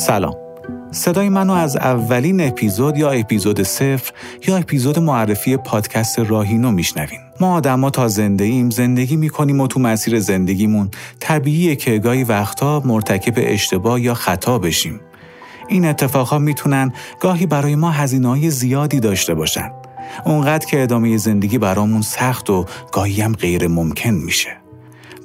سلام. صدای منو از اولین اپیزود یا اپیزود صفر یا اپیزود معرفی پادکست راهینو میشنوین. ما آدما تا زنده ایم زندگی می‌کنیم و تو مسیر زندگیمون طبیعیه که گاهی وقتا مرتکب اشتباه یا خطا بشیم. این اتفاقها می‌تونن گاهی برای ما هزینه‌های زیادی داشته باشن. اونقدر که ادامه زندگی برامون سخت و گاهی هم غیر ممکن میشه.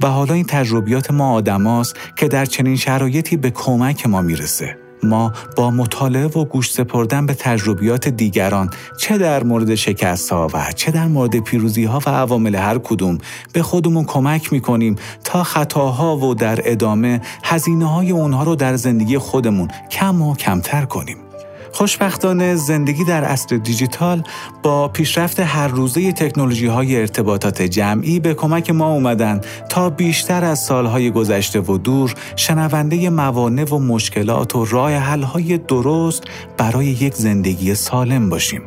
و حالا این تجربیات ما آدماست که در چنین شرایطی به کمک ما می‌رسه. ما با مطالعه و گوش سپردن به تجربیات دیگران چه در مورد شکست ها و چه در مورد پیروزی ها و عوامل هر کدوم به خودمون کمک می‌کنیم تا خطاها و در ادامه هزینه های اونها رو در زندگی خودمون کم و کمتر کنیم. خوشبختانه زندگی در عصر دیجیتال با پیشرفت هر روزه تکنولوژی های ارتباطات جمعی به کمک ما اومدن تا بیشتر از سالهای گذشته و دور شنونده موانع و مشکلات و راه حل های درست برای یک زندگی سالم باشیم.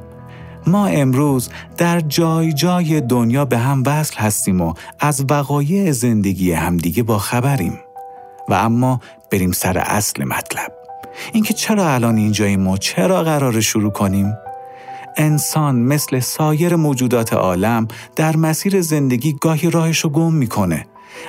ما امروز در جای جای دنیا به هم وصل هستیم و از وقایع زندگی همدیگه با خبریم. و اما بریم سر اصل مطلب. اینکه چرا الان اینجاییم ما چرا قرار شروع کنیم؟ انسان مثل سایر موجودات عالم در مسیر زندگی گاهی راهش رو گم می‌کنه.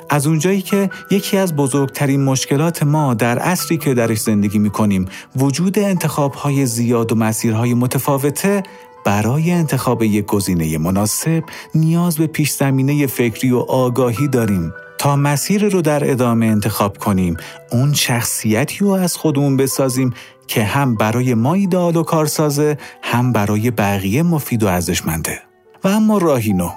از اونجایی که یکی از بزرگترین مشکلات ما در عصری که درش زندگی می‌کنیم وجود انتخابهای زیاد و مسیرهای متفاوته برای انتخاب یک گزینه مناسب نیاز به پیش زمینه فکری و آگاهی داریم تا مسیر رو در ادامه انتخاب کنیم. اون شخصیتی رو از خودمون بسازیم که هم برای ما ایدئال و کارسازه هم برای بقیه مفید و ارزشمنده. و اما راهینو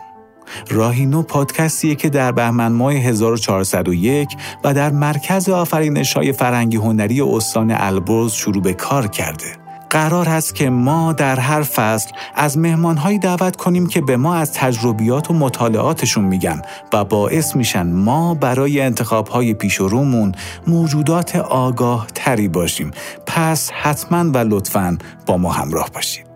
راهینو پادکستیه که در بهمن ماه 1401 و در مرکز آفرینش های فرنگی هنری استان البرز شروع به کار کرده. قرار هست که ما در هر فصل از مهمانهایی دعوت کنیم که به ما از تجربیات و مطالعاتشون میگن و باعث میشن ما برای انتخابهای پیش رومون موجودات آگاه تری باشیم. پس حتما و لطفا با ما همراه باشید.